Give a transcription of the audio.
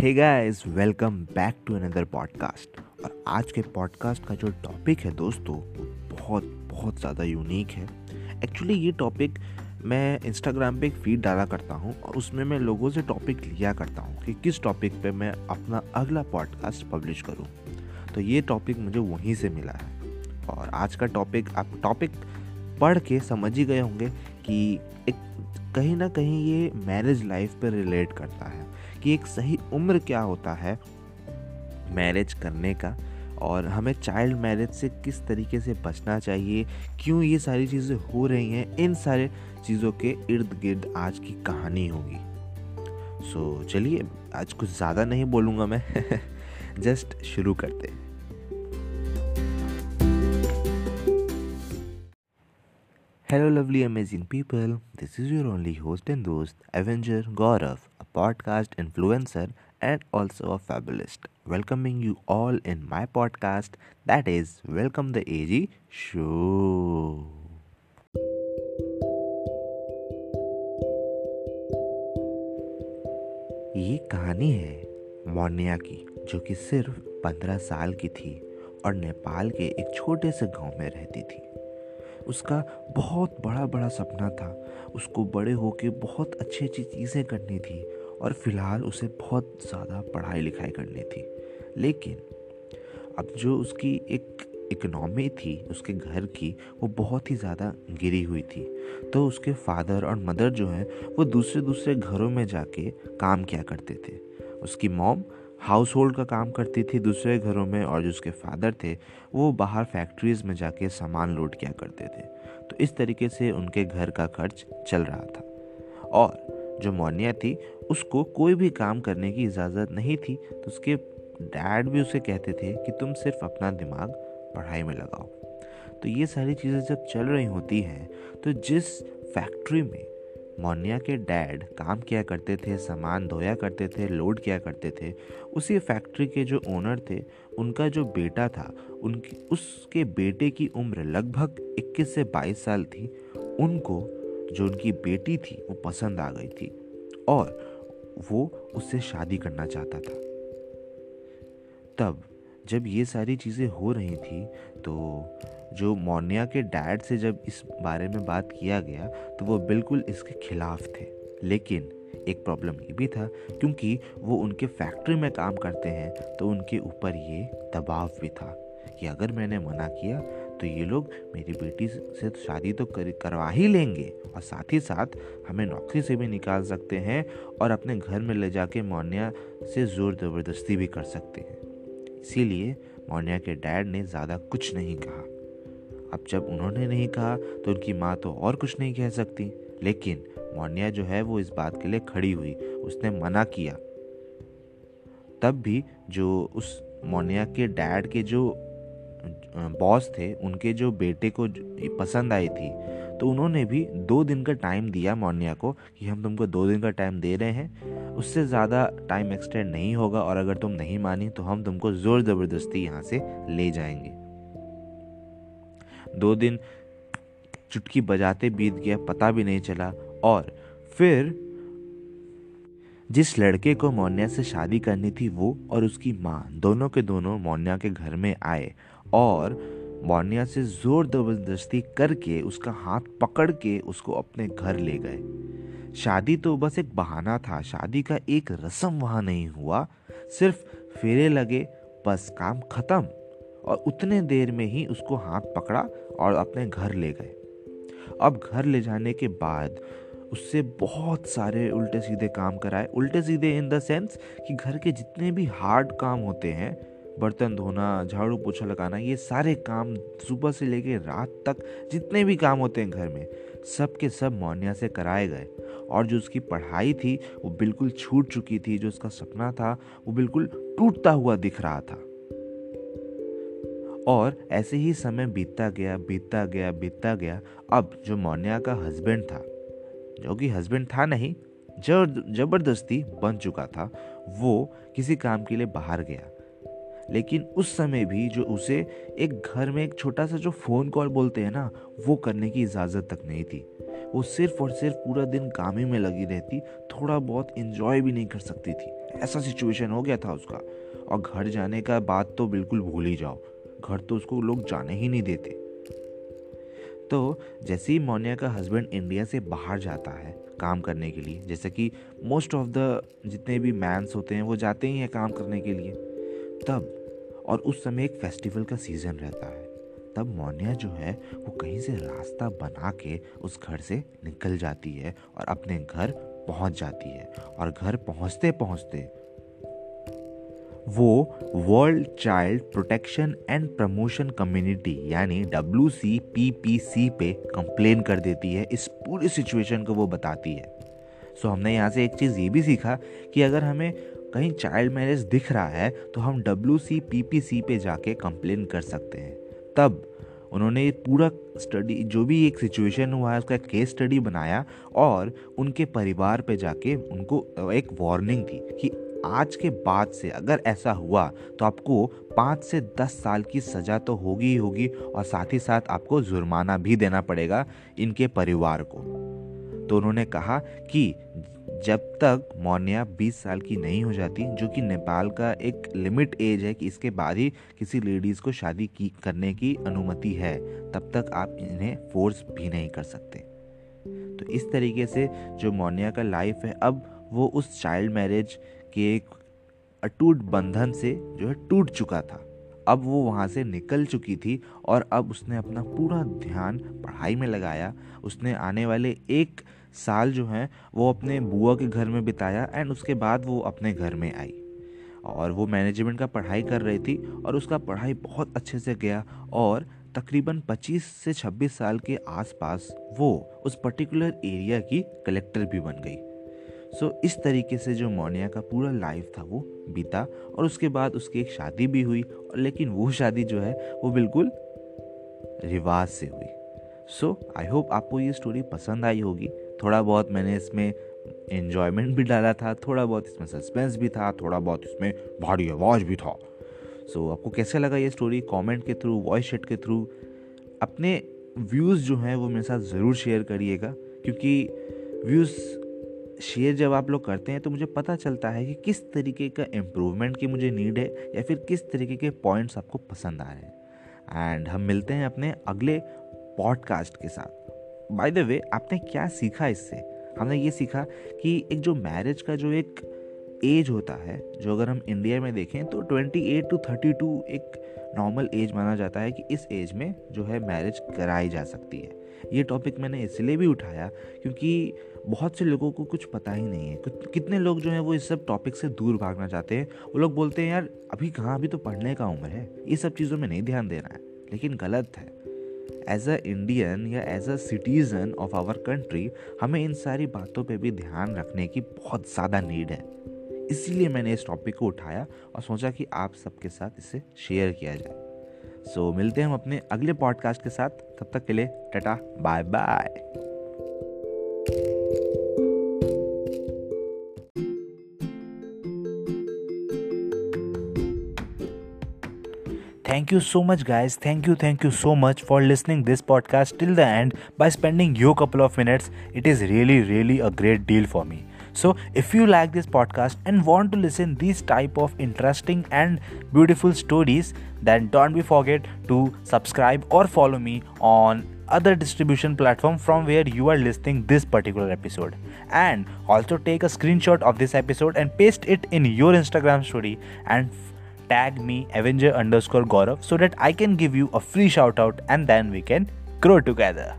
Hey guys welcome back to another podcast और आज के पॉडकास्ट का जो टॉपिक है दोस्तों, वो बहुत बहुत ज़्यादा यूनिक है। एक्चुअली ये टॉपिक मैं इंस्टाग्राम पे एक फ़ीड डाला करता हूँ और उसमें मैं लोगों से टॉपिक लिया करता हूँ कि किस टॉपिक पे मैं अपना अगला पॉडकास्ट पब्लिश करूँ। तो ये टॉपिक मुझे वहीं से मिला है। और आज का टॉपिक आप टॉपिक पढ़ के समझ ही गए होंगे कि एक कहीं ना कहीं ये मैरिज लाइफ पर रिलेट करता है। कि एक सही उम्र क्या होता है मैरिज करने का और हमें चाइल्ड मैरिज से किस तरीके से बचना चाहिए क्यों ये सारी चीज़ें हो रही हैं इन सारे चीज़ों के इर्द गिर्द आज की कहानी होगी सो so, चलिए आज कुछ ज़्यादा नहीं बोलूँगा मैं जस्ट शुरू करते हैं lovely, amazing people. This is your only host and host, Avenger Gaurav, a podcast influencer and also a fabulist. Welcoming you all in my podcast that is Welcome the AG Show. ये कहानी है मोनिया की जो कि सिर्फ़ पंद्रह साल की थी और नेपाल के एक छोटे से गाँव में रहती थी उसका बहुत बड़ा बड़ा सपना था उसको बड़े होके बहुत अच्छी अच्छी चीज़ें करनी थी और फ़िलहाल उसे बहुत ज़्यादा पढ़ाई लिखाई करनी थी। लेकिन अब जो उसकी एक इकनॉमी थी, उसके घर की, वो बहुत ही ज़्यादा गिरी हुई थी। तो उसके फादर और मदर जो हैं, वो दूसरे दूसरे घरों में जाके काम किया करते थे? उसकी मॉम हाउस होल्ड का काम करती थी दूसरे घरों में और जो उसके फादर थे, वो बाहर फैक्ट्रीज़ में जाके सामान लोड किया करते थे। तो इस तरीके से उनके घर का खर्च चल रहा था। और जो मोनिया थी, उसको कोई भी काम करने की इजाज़त नहीं थी तो उसके डैड भी उसे कहते थे कि तुम सिर्फ़ अपना दिमाग पढ़ाई में लगाओ। तो ये सारी चीज़ें जब चल रही होती हैं तो जिस फैक्ट्री में मोनिया के डैड काम किया करते थे, सामान धोया करते थे, लोड किया करते थे, उसी फैक्ट्री के जो ओनर थे, उनका जो बेटा था, उनकी, उसके बेटे की उम्र लगभग 21 से 22 साल थी, उनको जो उनकी बेटी थी, वो पसंद आ गई थी और वो उससे शादी करना चाहता था। तब जब ये सारी चीज़ें हो रही थी तो जो मोनिया के डैड से जब इस बारे में बात किया गया तो वो बिल्कुल इसके खिलाफ थे। लेकिन एक प्रॉब्लम ये भी था, क्योंकि वो उनके फैक्ट्री में काम करते हैं तो उनके ऊपर ये दबाव भी था कि अगर मैंने मना किया तो ये लोग मेरी बेटी से तो शादी तो कर, करवा ही लेंगे। और साथ ही साथ हमें नौकरी से भी निकाल सकते हैं और अपने घर में ले जाके मोनिया से ज़ोर ज़बरदस्ती भी कर सकते हैं। इसीलिए मौनिया के डैड ने ज़्यादा कुछ नहीं कहा। अब जब उन्होंने नहीं कहा तो उनकी माँ तो और कुछ नहीं कह सकती। लेकिन मौनिया जो है वो इस बात के लिए खड़ी हुई। उसने मना किया। तब भी जो उस मोनिया के डैड के जो बॉस थे, उनके जो बेटे को पसंद आई थी तो उन्होंने भी दो दिन का टाइम दिया मोनिया को कि हम तुमको दो दिन का टाइम दे रहे हैं। उससे ज़्यादा टाइम एक्सटेंड नहीं होगा और अगर तुम नहीं मानी तो हम तुमको ज़ोर ज़बरदस्ती यहाँ से ले जाएँगे। दो दिन चुटकी बजाते बीत गया, पता भी नहीं चला और फिर जिस लड़के को मोनिया से शादी करनी थी वो और उसकी माँ, दोनों के दोनों मोनिया के घर में आए और मोनिया से ज़ोर ज़बरदस्ती करके उसका हाथ पकड़ के उसको अपने घर ले गए। शादी तो बस एक बहाना था, शादी का एक रस्म वहाँ नहीं हुआ, सिर्फ़ फेरे लगे, बस काम खत्म और उतने देर में ही उसको हाथ पकड़ा और अपने घर ले गए। अब घर ले जाने के बाद उससे बहुत सारे उल्टे सीधे काम कराए। उल्टे सीधे इन द सेंस कि घर के जितने भी हार्ड काम होते हैं बर्तन धोना, झाड़ू पोछा लगाना, ये सारे काम सुबह से लेके रात तक जितने भी काम होते हैं घर में सब के सब मौनिया से कराए गए। और जो उसकी पढ़ाई थी, वो बिल्कुल छूट चुकी थी, जो उसका सपना था, वो बिल्कुल टूटता हुआ दिख रहा था। और ऐसे ही समय बीतता गया बीतता गया बीतता गया। अब जो मौनिया का हस्बैंड था, जो कि हस्बैंड था नहीं ज़बरदस्ती बन चुका था, वो किसी काम के लिए बाहर गया। लेकिन उस समय भी जो उसे एक घर में एक छोटा सा जो फ़ोन कॉल बोलते हैं ना, वो करने की इजाज़त तक नहीं थी। वो सिर्फ़ और सिर्फ़ पूरा दिन काम ही में लगी रहती, थोड़ा बहुत इंजॉय भी नहीं कर सकती थी। ऐसा सिचुएशन हो गया था उसका। और घर जाने का बात तो बिल्कुल भूल ही जाओ। घर तो उसको लोग जाने ही नहीं देते। तो जैसे ही मोनिया का हस्बैंड इंडिया से बाहर जाता है काम करने के लिए, जैसे कि मोस्ट ऑफ़ द जितने भी मैंस होते हैं, वो जाते ही हैं काम करने के लिए, तब और उस समय एक फेस्टिवल का सीज़न रहता है। तब मोनिया जो है, वो कहीं से रास्ता बना के उस घर से निकल जाती है और अपने घर पहुँच जाती है। और घर पहुँचते पहुँचते वो world child protection and promotion community यानी W C P P C पे कंप्लेन कर देती है। इस पूरी सिचुएशन को वो बताती है। सो हमने यहाँ से एक चीज़ ये भी सीखा कि अगर हमें कहीं चाइल्ड मैरिज दिख रहा है तो हम W C P P C पे जाके कंप्लेन कर सकते हैं। तब उन्होंने पूरा स्टडी जो भी एक सिचुएशन हुआ है, उसका केस स्टडी बनाया और उनके परिवार पे जाके उनको एक वार्निंग दी कि आज के बाद से अगर ऐसा हुआ तो आपको पाँच से दस साल की सज़ा तो होगी ही होगी और साथ ही साथ आपको जुर्माना भी देना पड़ेगा इनके परिवार को। तो उन्होंने कहा कि जब तक मौर्या 20 साल की नहीं हो जाती, जो कि नेपाल का एक लिमिट एज है कि इसके बाद ही किसी लेडीज़ को शादी की, करने की अनुमति है, तब तक आप इन्हें फोर्स भी नहीं कर सकते। तो इस तरीके से जो मौर्या का लाइफ है, अब वो उस चाइल्ड मैरिज के एक अटूट बंधन से जो है टूट चुका था। अब वो वहाँ से निकल चुकी थी और अब उसने अपना पूरा ध्यान पढ़ाई में लगाया। उसने आने वाले एक साल जो है वो अपने बुआ के घर में बिताया एंड उसके बाद वो अपने घर में आई। और वो मैनेजमेंट का पढ़ाई कर रही थी और उसका पढ़ाई बहुत अच्छे से गया और तकरीबन 25 से 26 साल के आसपास वो उस पर्टिकुलर एरिया की कलेक्टर भी बन गई। सो so, इस तरीके से जो मोनिया का पूरा लाइफ था वो बीता और उसके बाद उसकी एक शादी भी हुई और लेकिन वो शादी जो है वो बिल्कुल रिवाज से हुई। सो आई होप आपको ये स्टोरी पसंद आई होगी। थोड़ा बहुत मैंने इसमें इन्जॉयमेंट भी डाला था थोड़ा बहुत इसमें सस्पेंस भी था थोड़ा बहुत इसमें भारी आवाज़ भी था। सो so, आपको कैसे लगा ये स्टोरी कमेंट के थ्रू वॉइस शेट के थ्रू अपने व्यूज़ जो हैं वो मेरे साथ ज़रूर शेयर करिएगा क्योंकि व्यूज़ शेयर जब आप लोग करते हैं तो मुझे पता चलता है कि किस तरीके का इम्प्रूवमेंट की मुझे नीड है या फिर किस तरीके के पॉइंट्स आपको पसंद आ रहे हैं। एंड हम मिलते हैं अपने अगले पॉडकास्ट के साथ। बाय द वे आपने क्या सीखा इससे? हमने ये सीखा कि एक जो मैरिज का जो एक एज होता है, जो अगर हम इंडिया में देखें तो 28 टू 32 एक नॉर्मल एज माना जाता है कि इस एज में जो है मैरिज कराई जा सकती है। ये टॉपिक मैंने इसलिए भी उठाया क्योंकि बहुत से लोगों को कुछ पता ही नहीं है। कितने लोग जो हैं वो इस सब टॉपिक से दूर भागना चाहते हैं? वो लोग बोलते हैं, यार, अभी कहाँ? अभी तो पढ़ने का उम्र है। ये सब चीज़ों में नहीं ध्यान देना है। लेकिन गलत है। एज अ इंडियन या as a citizen of our country हमें इन सारी बातों पे भी ध्यान रखने की बहुत ज़्यादा नीड है। इसीलिए मैंने इस टॉपिक को उठाया और सोचा कि आप सबके साथ इसे शेयर किया जाए। सो so, मिलते हैं हम अपने अगले पॉडकास्ट के साथ। तब तक के लिए tata bye bye Thank you so much guys. Thank you thank you so much for listening this podcast till the end by spending your couple of minutes. It is really really a great deal for me. So if you like this podcast and want to listen these type of interesting and beautiful stories then don't be forget to subscribe or follow me on other distribution platform from where you are listening this particular episode and also take a screenshot of this episode and paste it in your instagram story and tag me avenger underscore Gaurav so that I can give you a free shout out and then we can grow together.